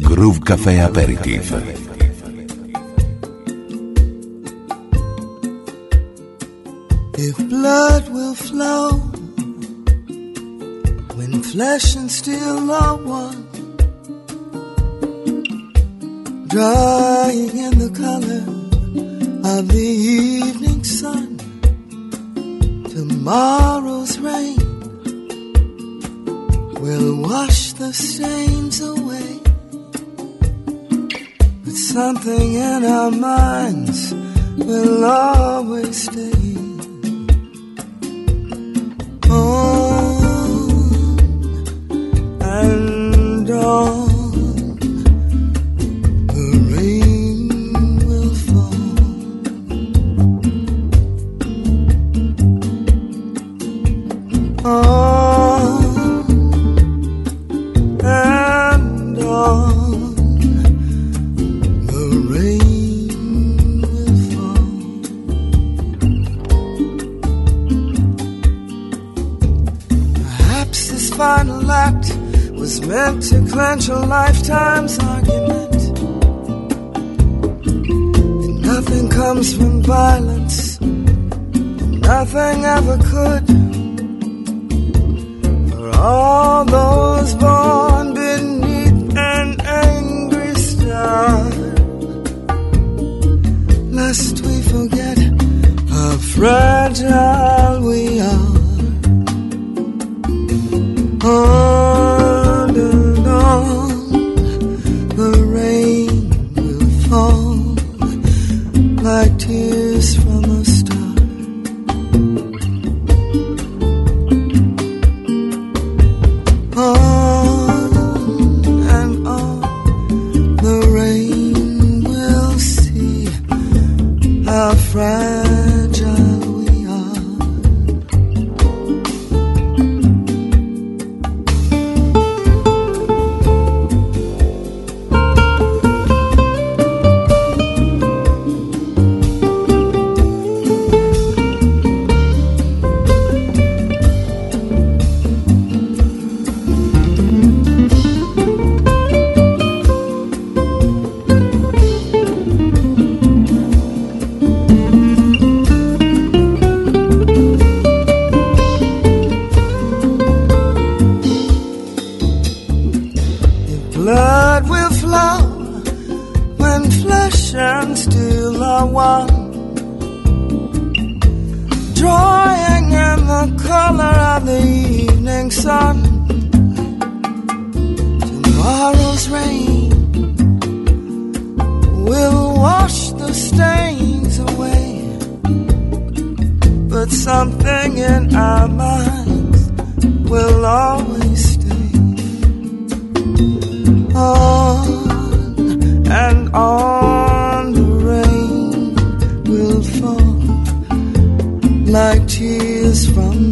Groove Café Aperitif. If blood will flow when flesh and steel are one, drying in the color of the evening sun, tomorrow's rain will wash the stains away something in our minds will always stay. Oh. from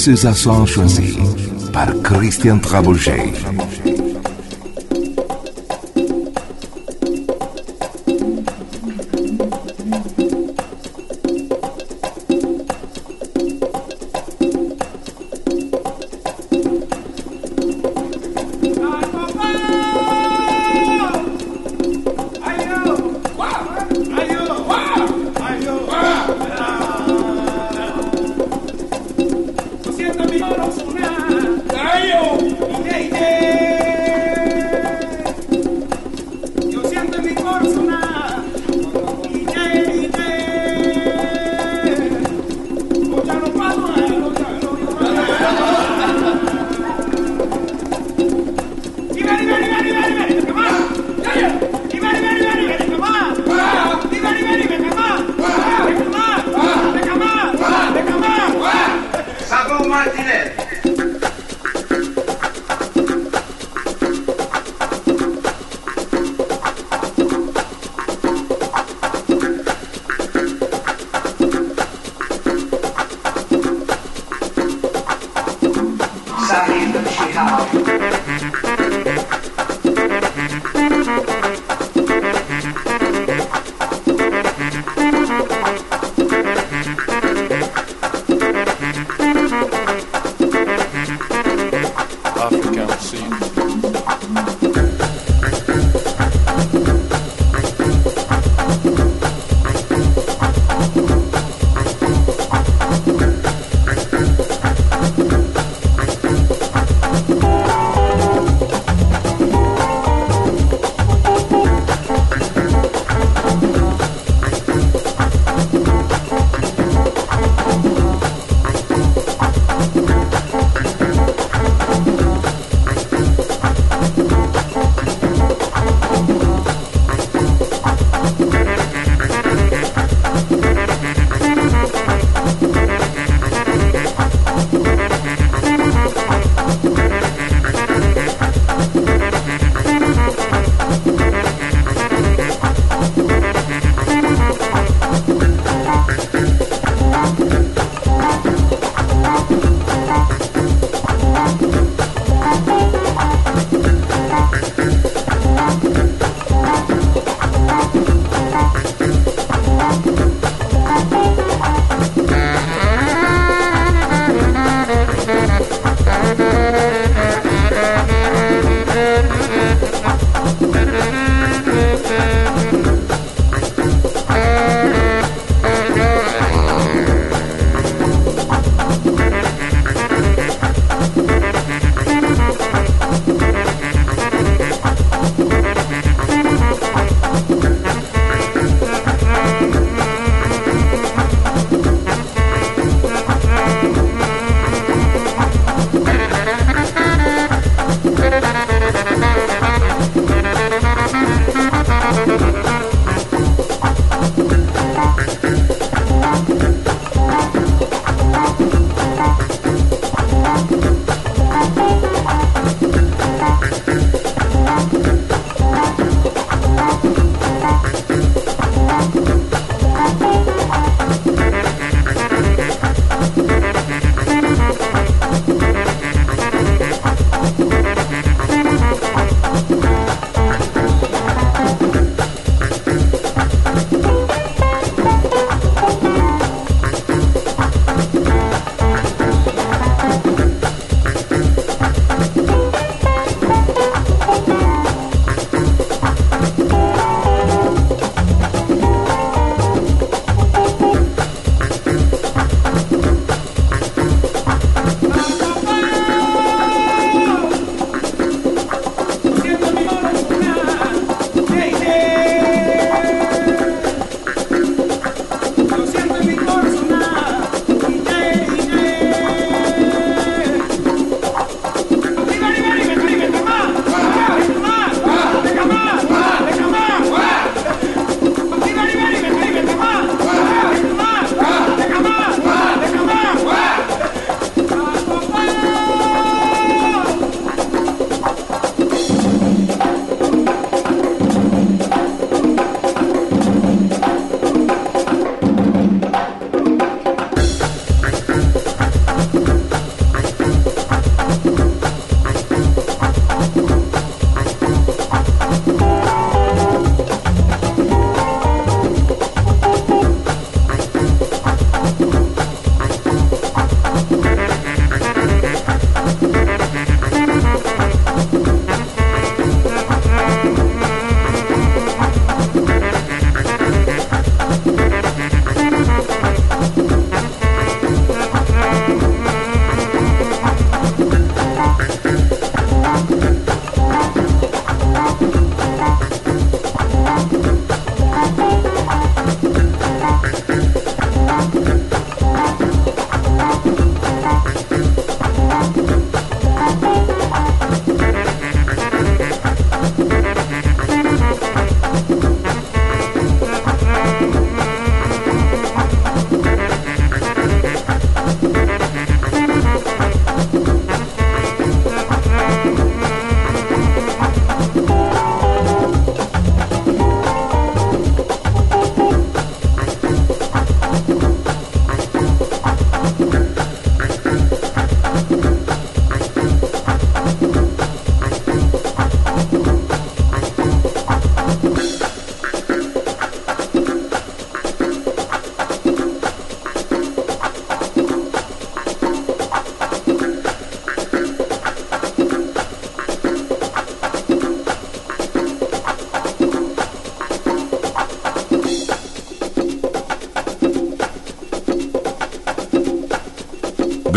ces accents choisis par Christian Trabouget.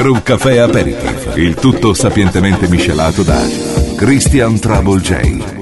Groove Café Aperitif, il tutto sapientemente miscelato da Christian Trouble J.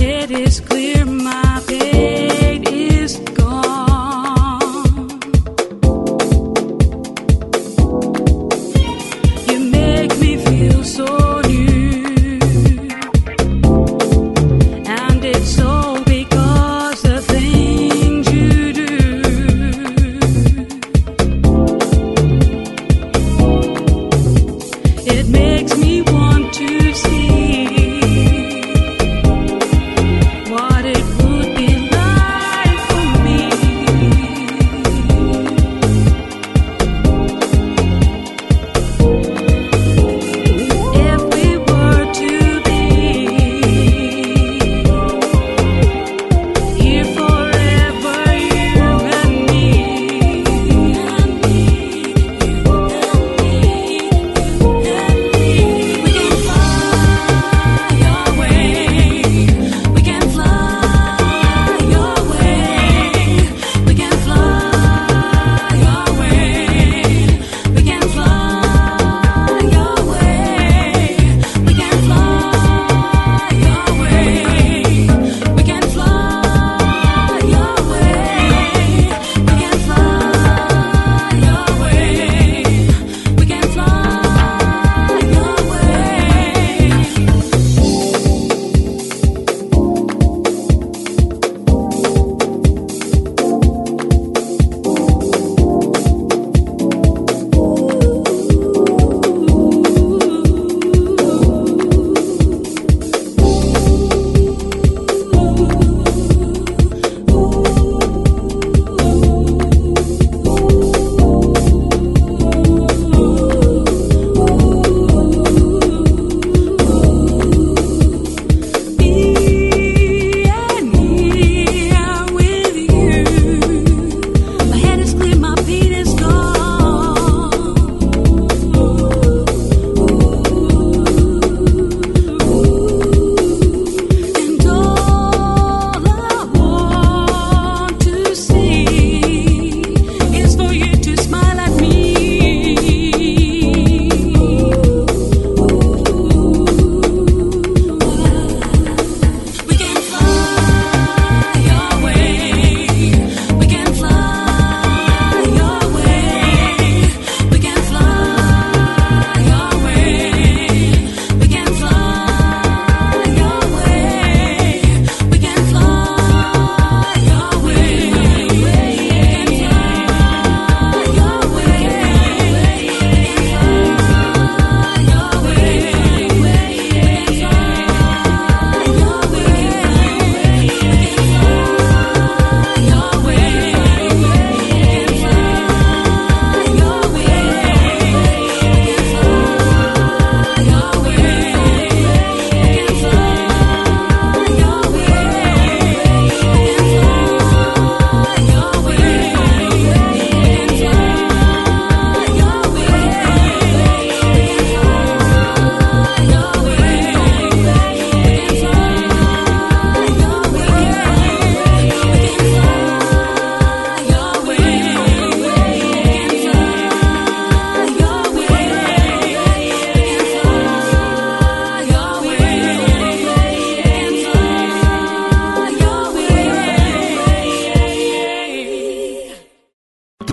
head is clear, my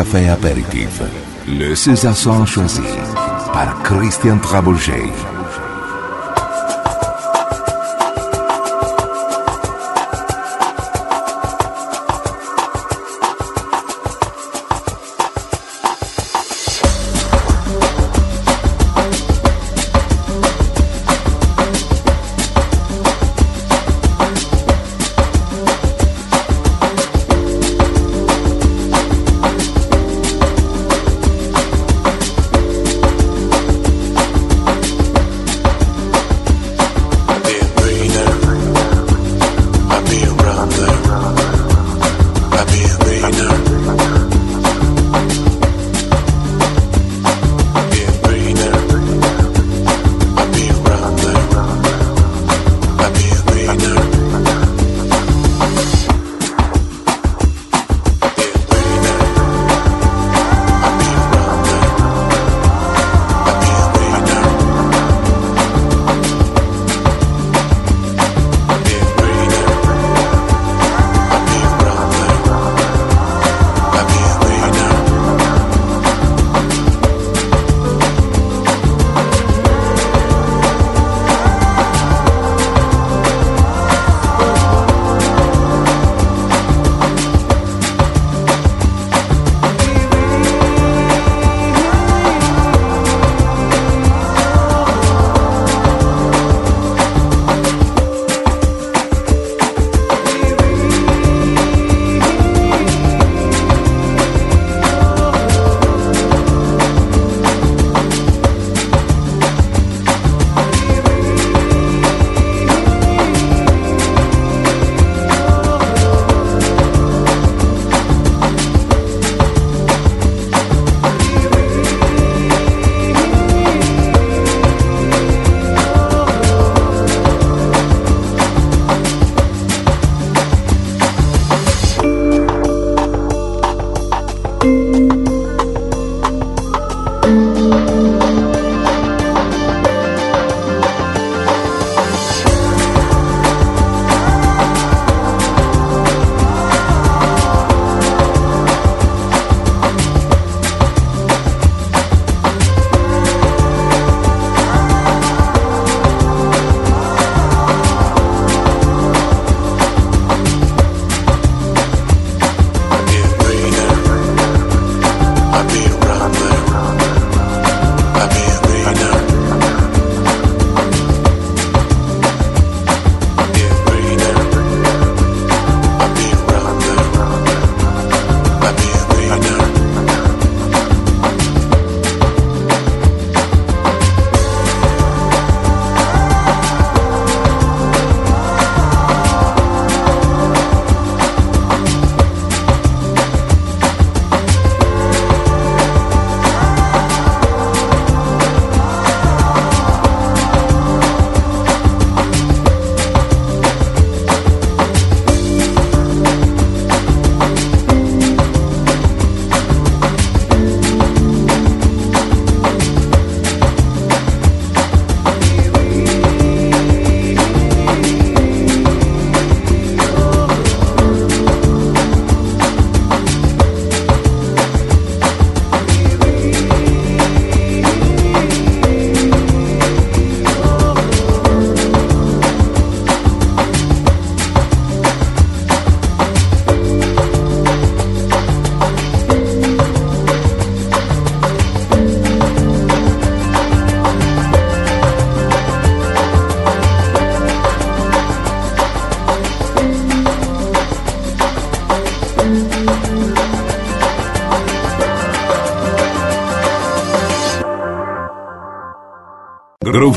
Café Apéritif. Le César choisi par Christian Trabouget.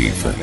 Café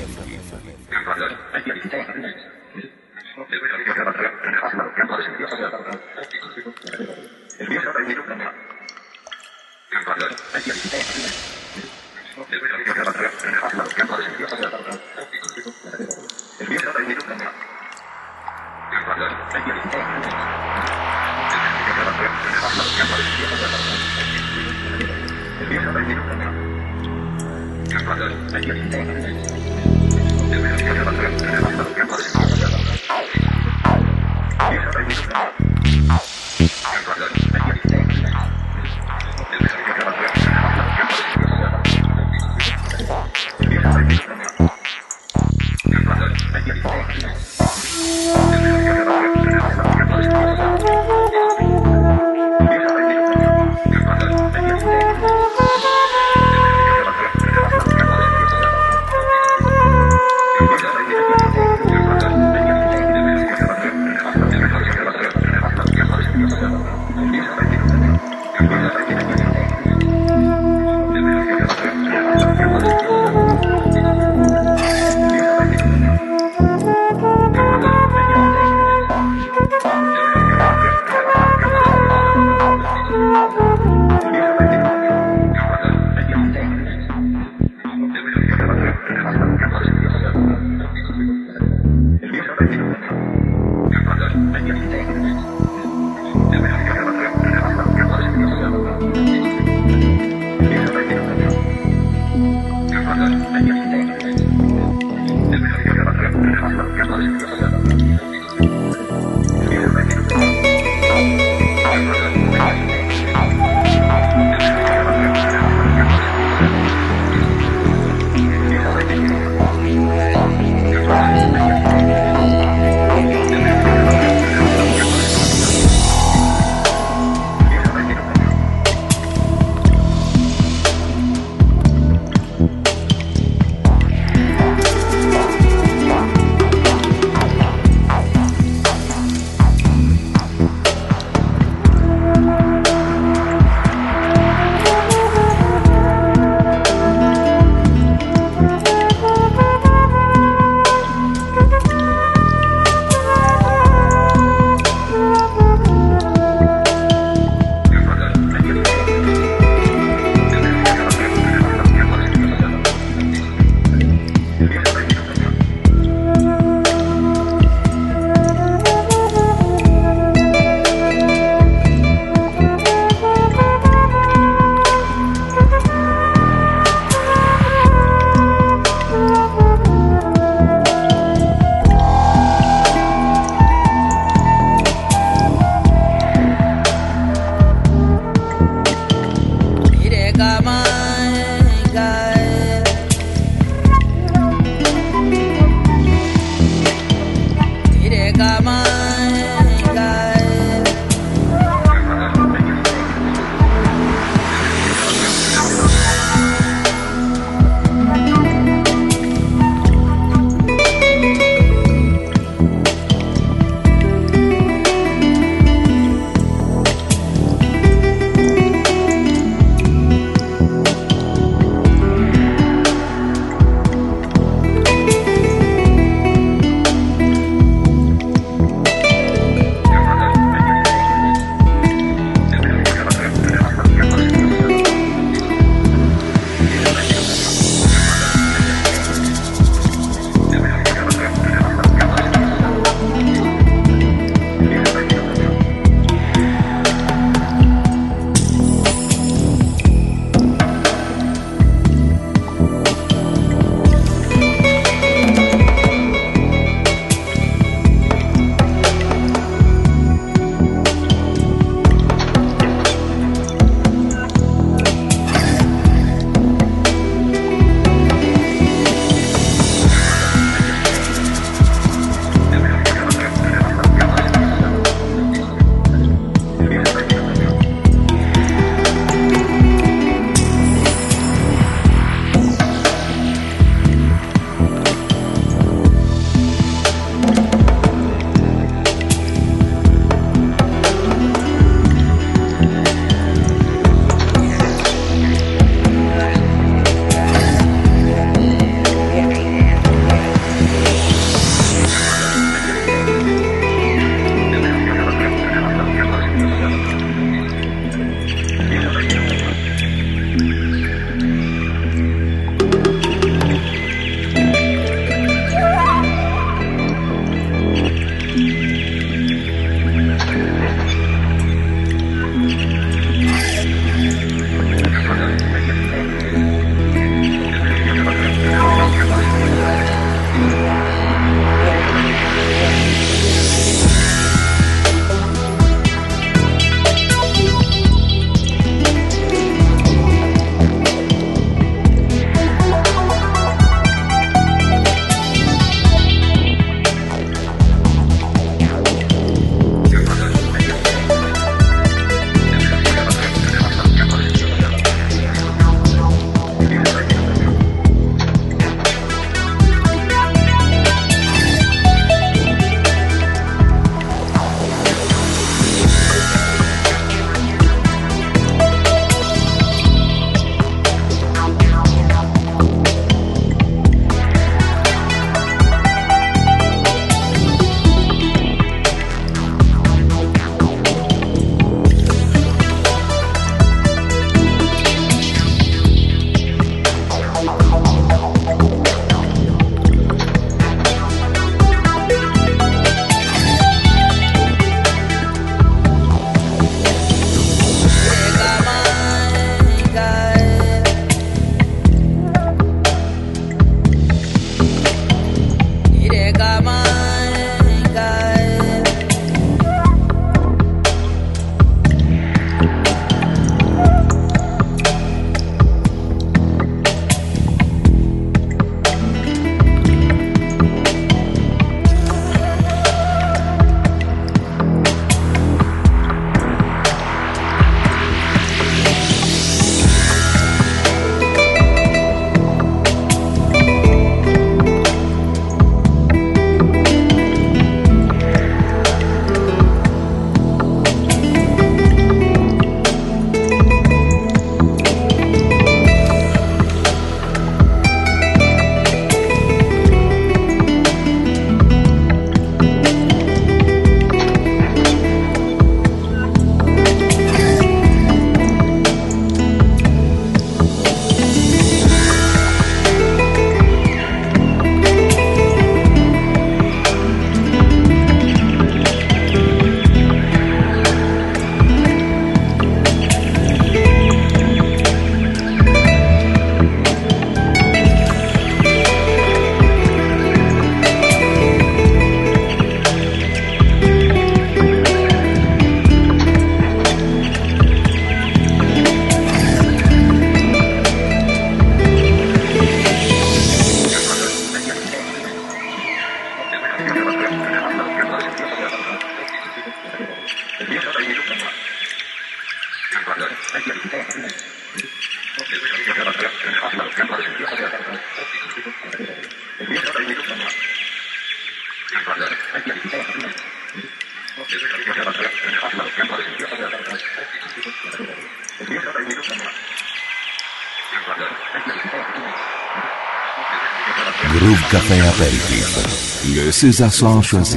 Le César son choisi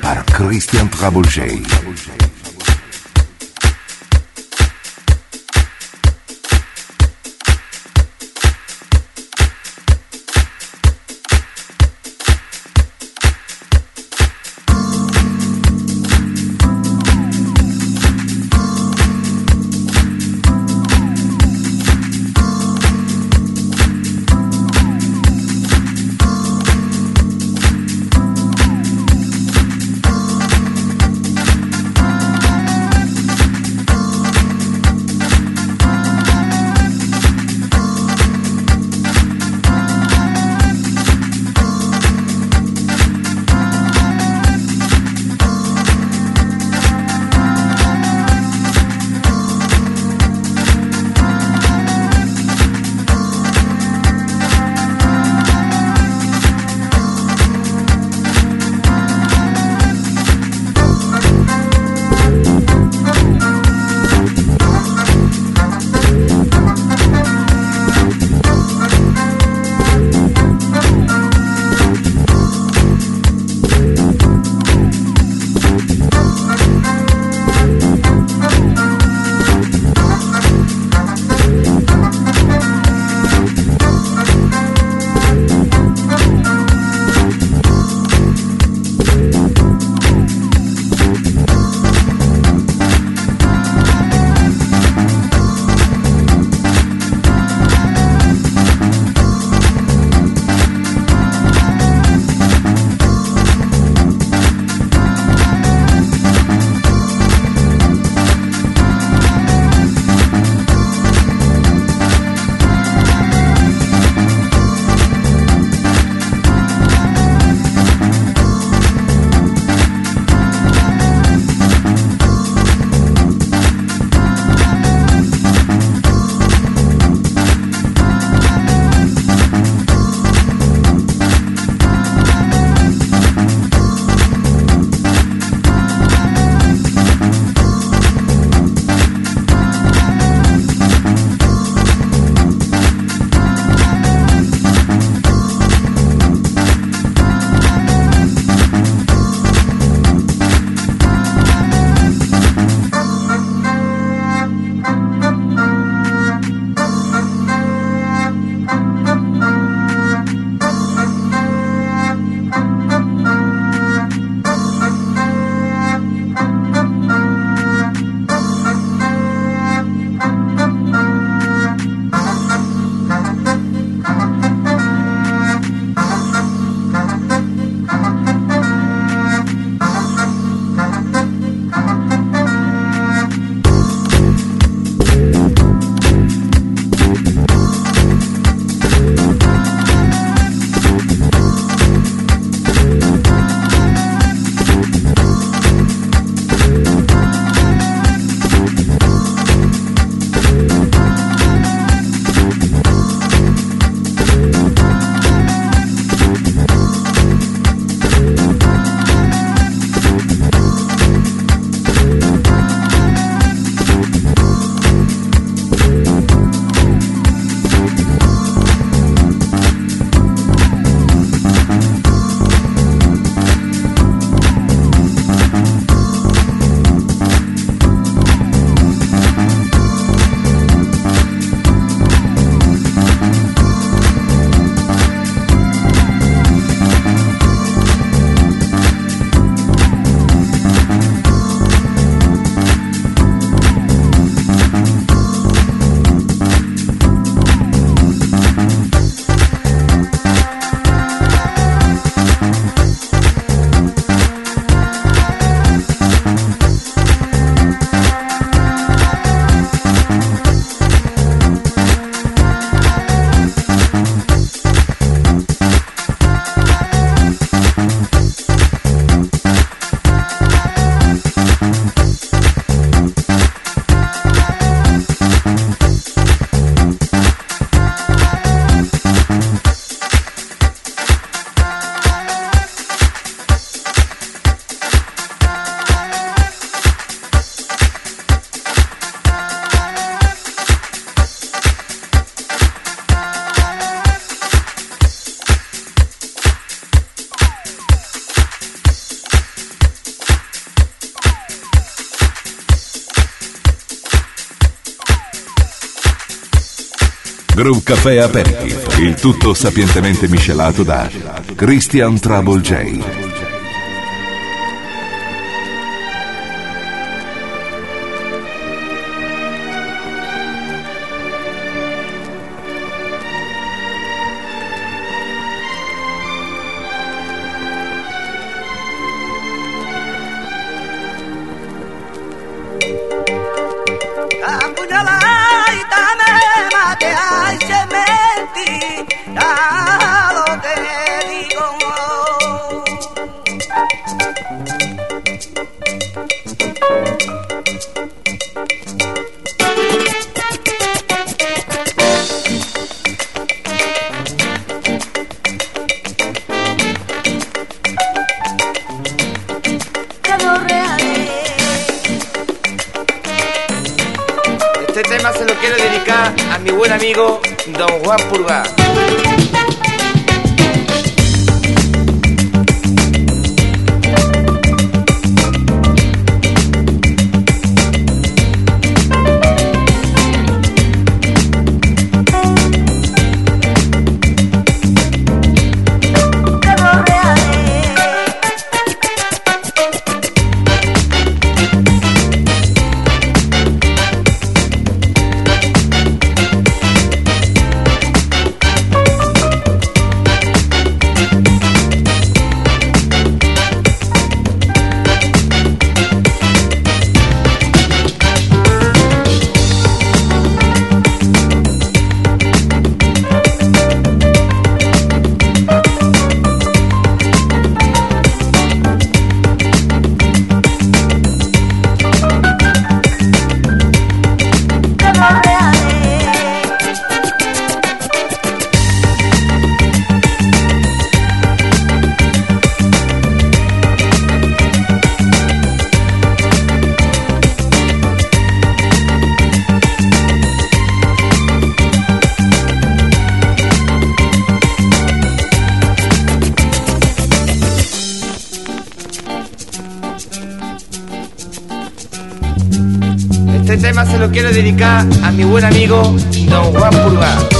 par Christian Trabouget. Groove Café Aperitif, il tutto sapientemente miscelato da Christian Trouble J. ti. don Juan Purga. A mi buen amigo Don Juan Purga.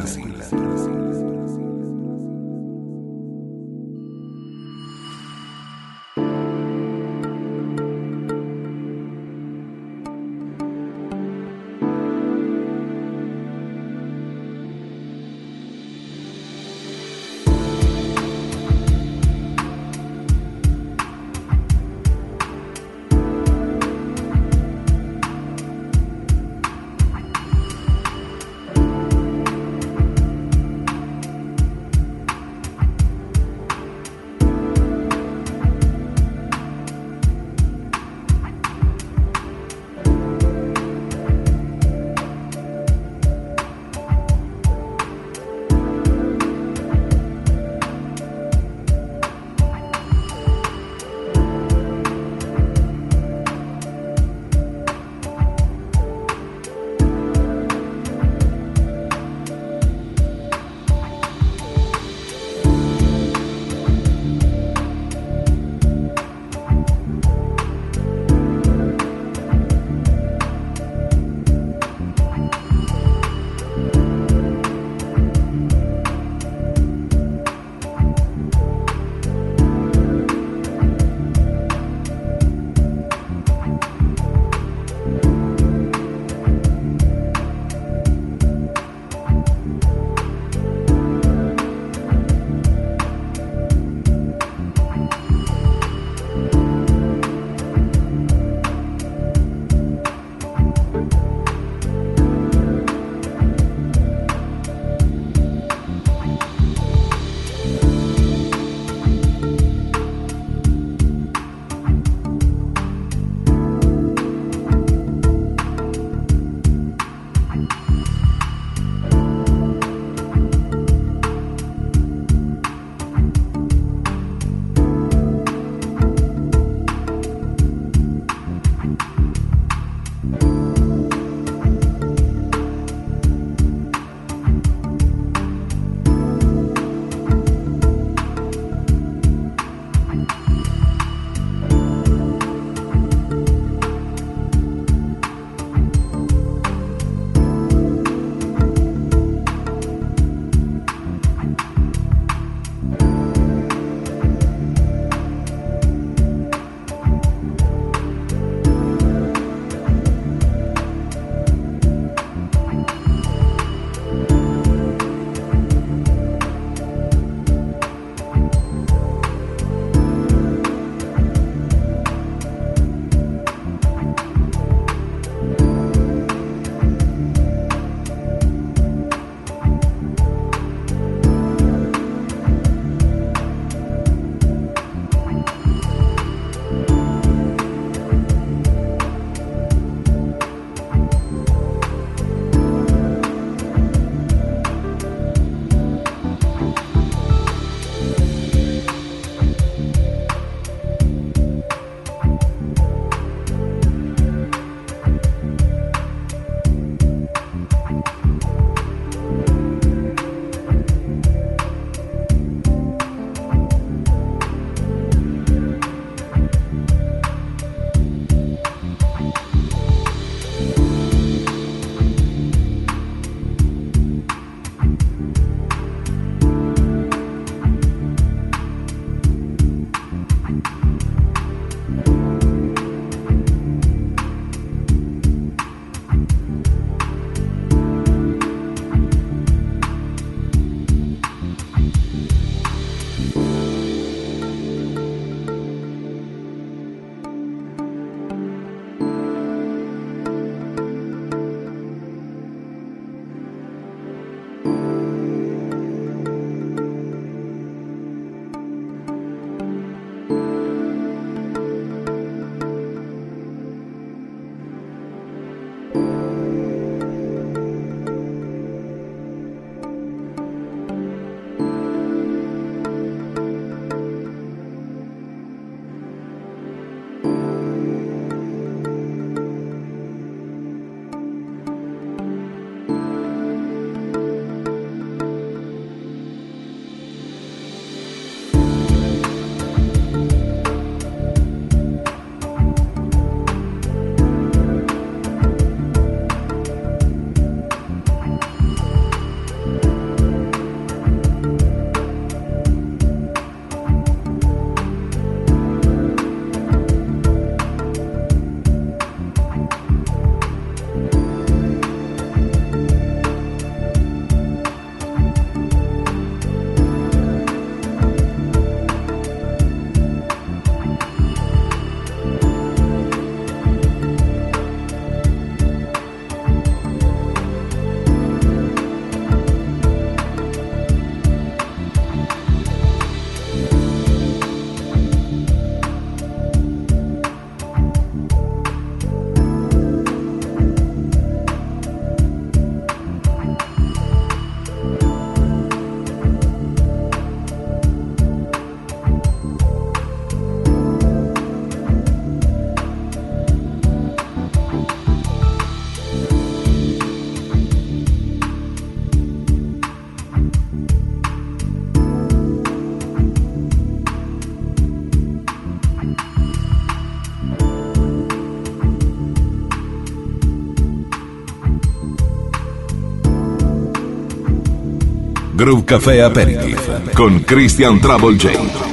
Groove Café Aperitif con Christian Trouble J.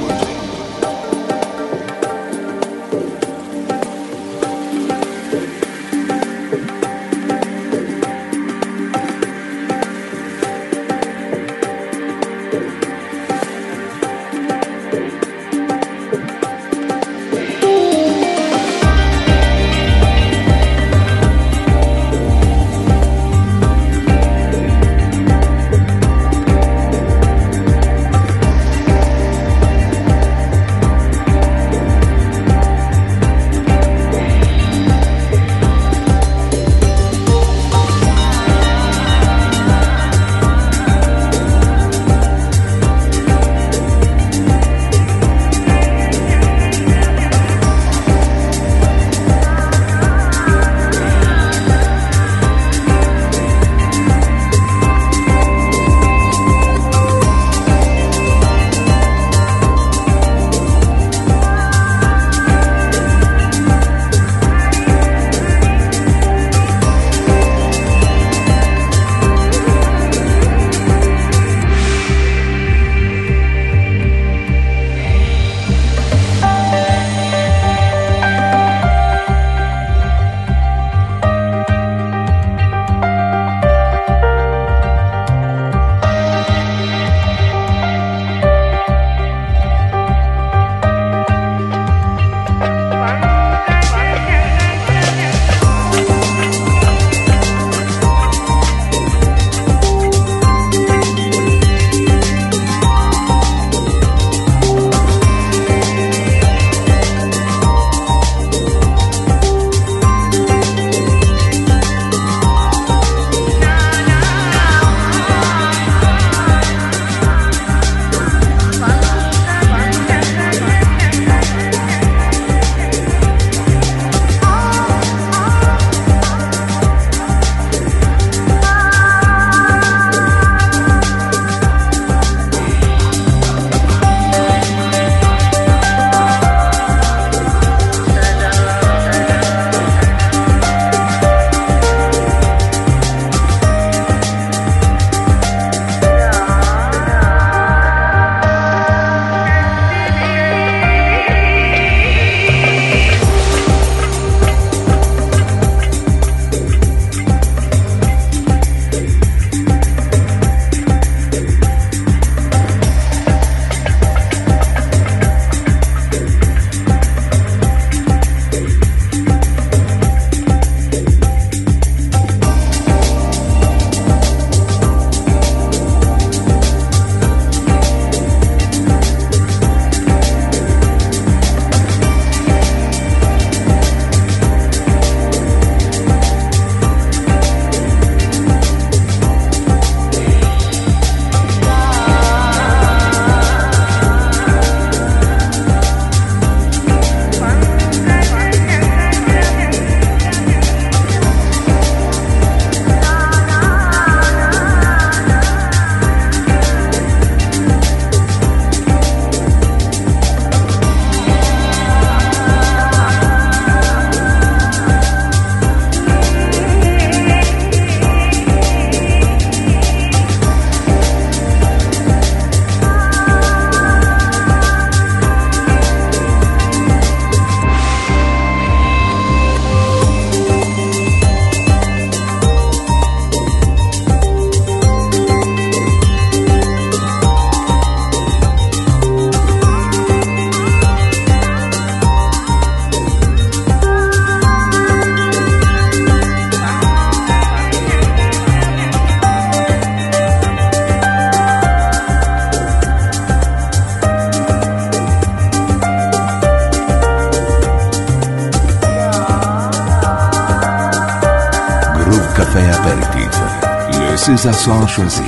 César choisi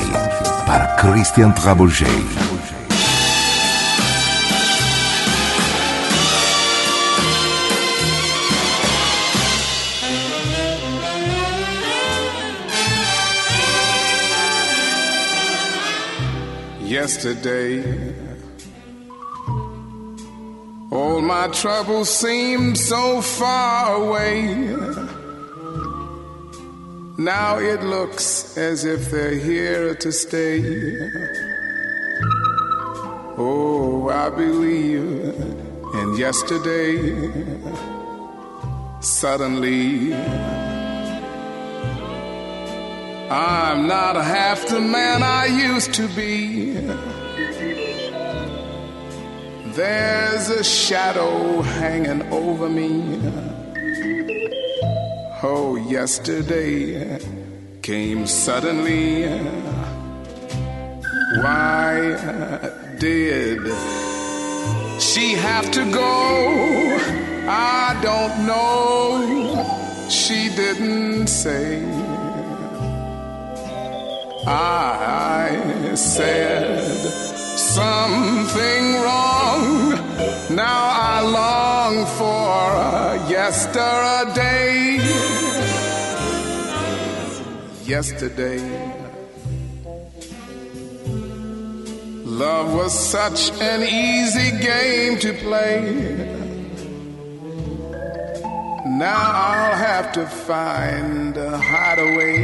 par Christian. Yesterday, all my troubles seemed so far away. Now it looks as if they're here to stay. Oh, I believe in yesterday. Suddenly, I'm not half the man I used to be. There's a shadow hanging over me. Oh, yesterday came suddenly. Why did she have to go? I don't know. She didn't say. I said something wrong. Now I long for yesterday. Yesterday. Love was such an easy game to play. Now I'll have to find a hideaway.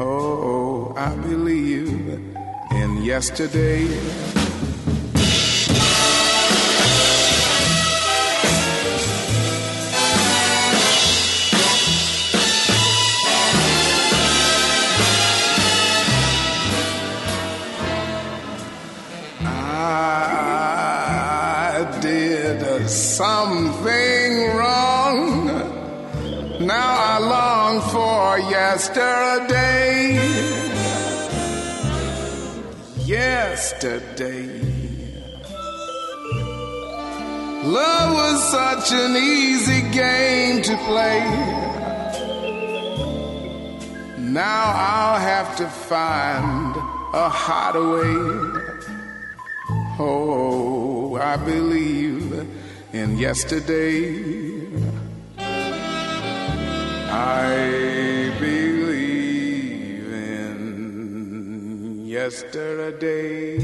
Oh, oh I believe in yesterday. Something wrong. Now I long for yesterday. Yesterday. Love was such an easy game to play. Now I'll have to find a hideaway. Oh, I believe in yesterday. I believe in yesterday.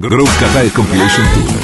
Groove Cafe Compilation Tour.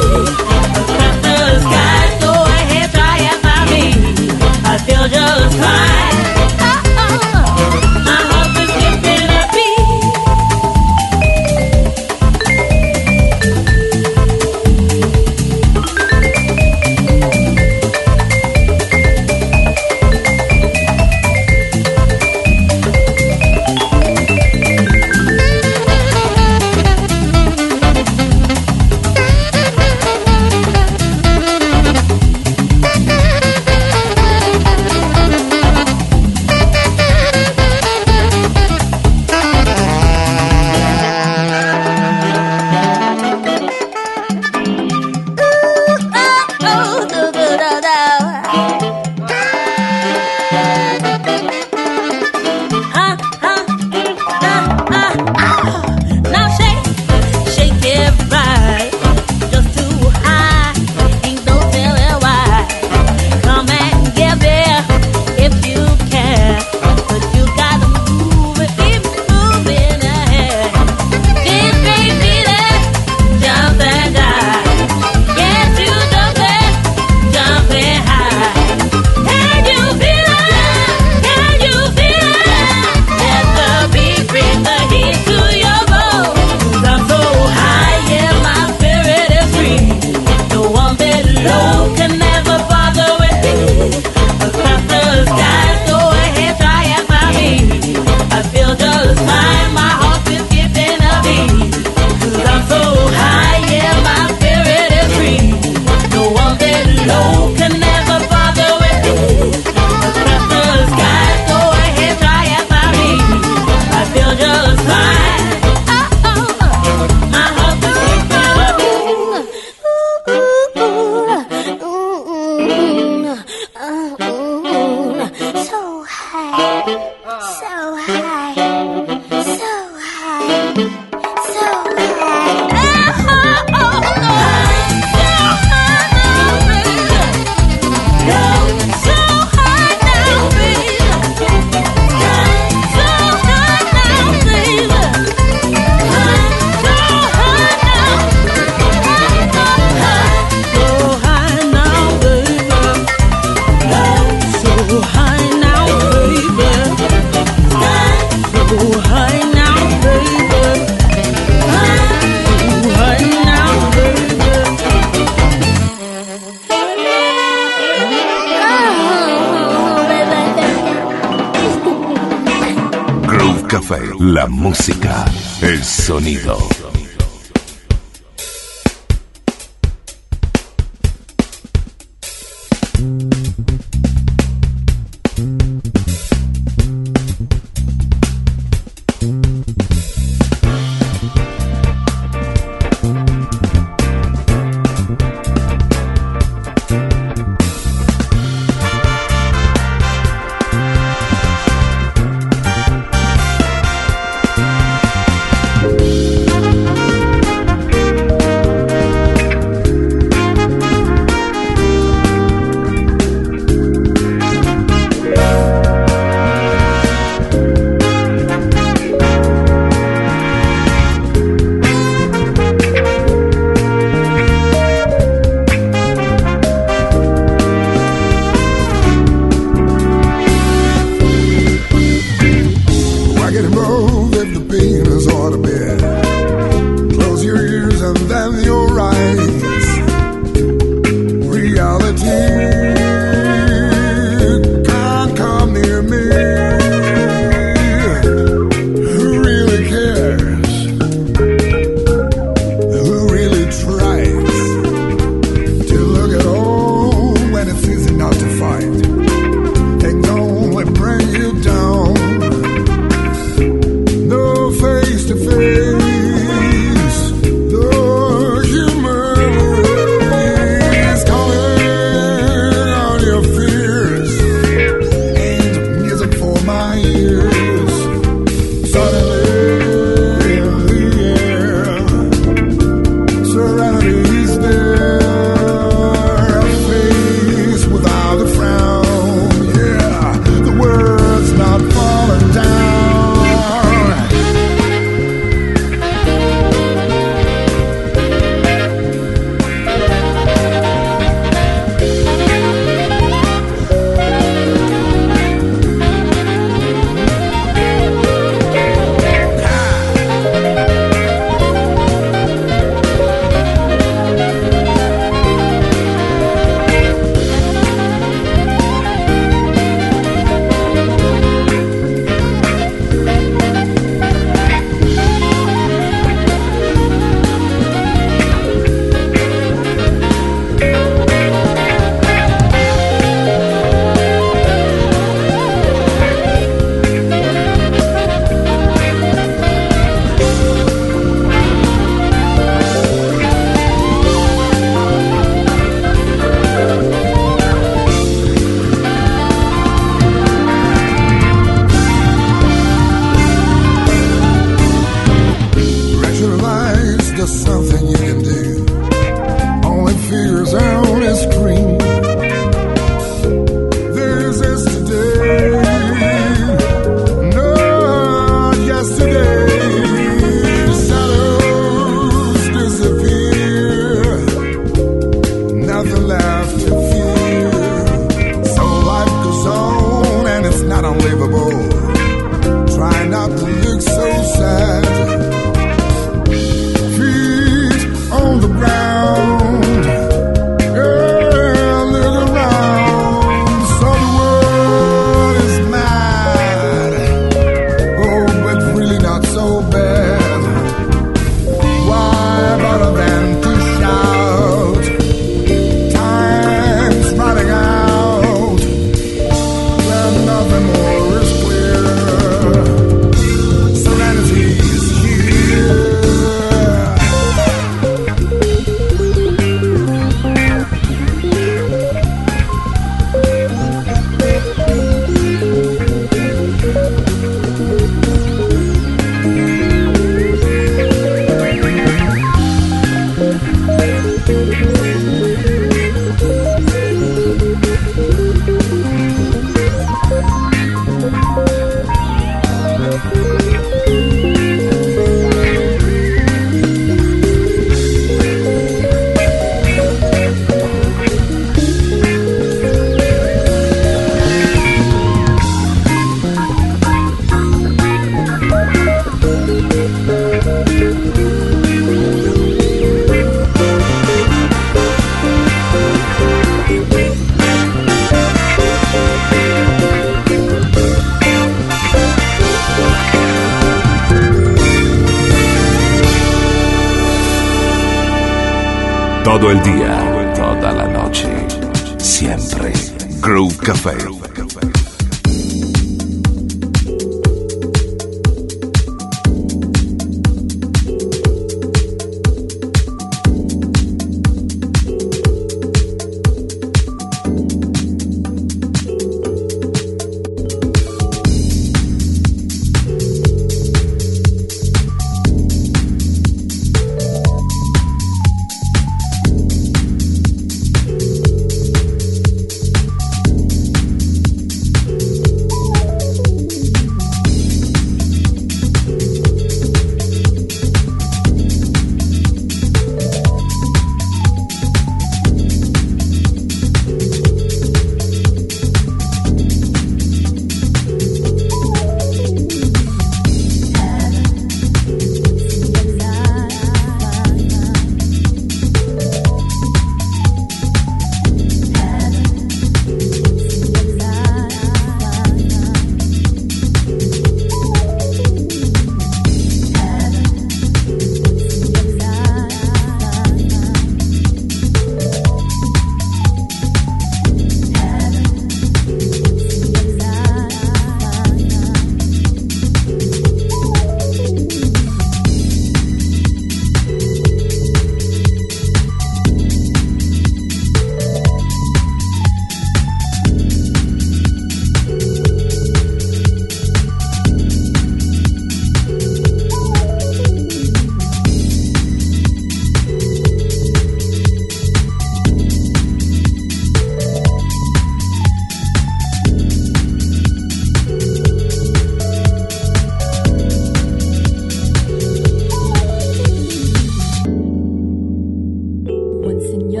Groove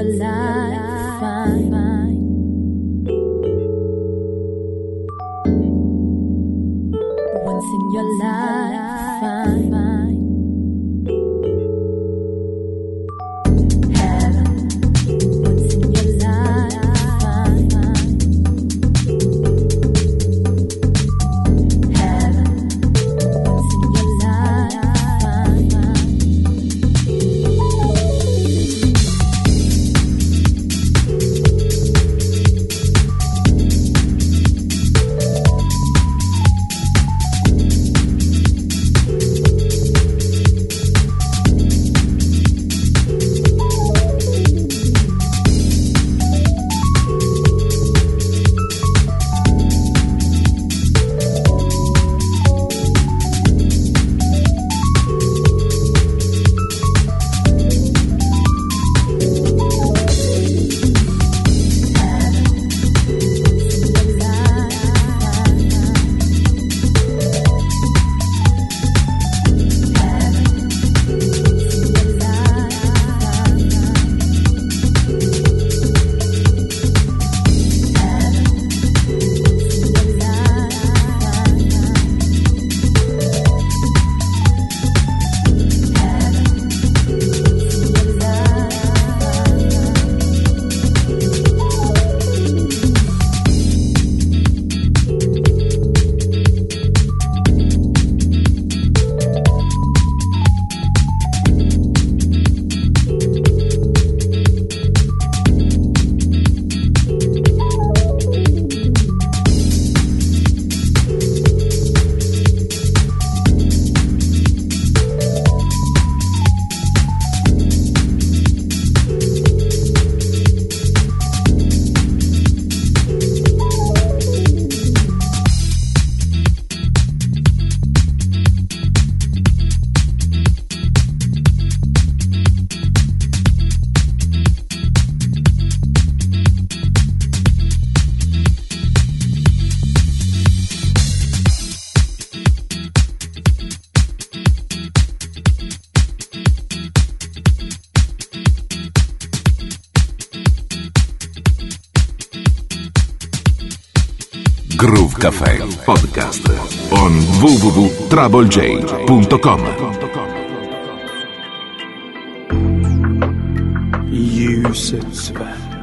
www.troublej.com Ljusets värld,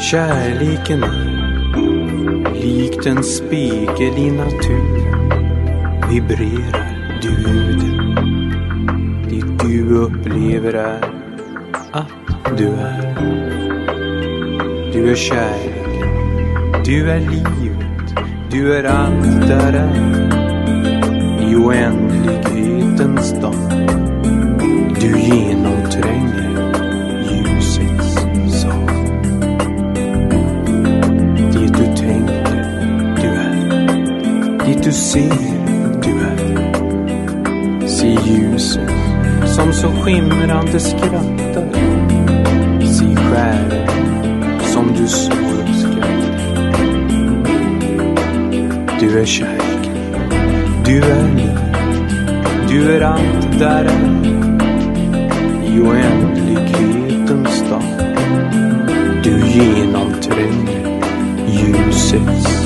kärleken är likt en spegel i naturen. Vibrerar du ut Det du upplever är att du är. Du är kärleken, du är livet, du är allt där är. I oändlighetens dag, du genomtränger ljusets sal. Det du tänker, du är. Det du ser, du är. Se ljuset som så skimrande skrattar. Se skären som du så uppskattar. Du är kär du är du är allt där är. I oändlighetens dag, du genomtränger ljusets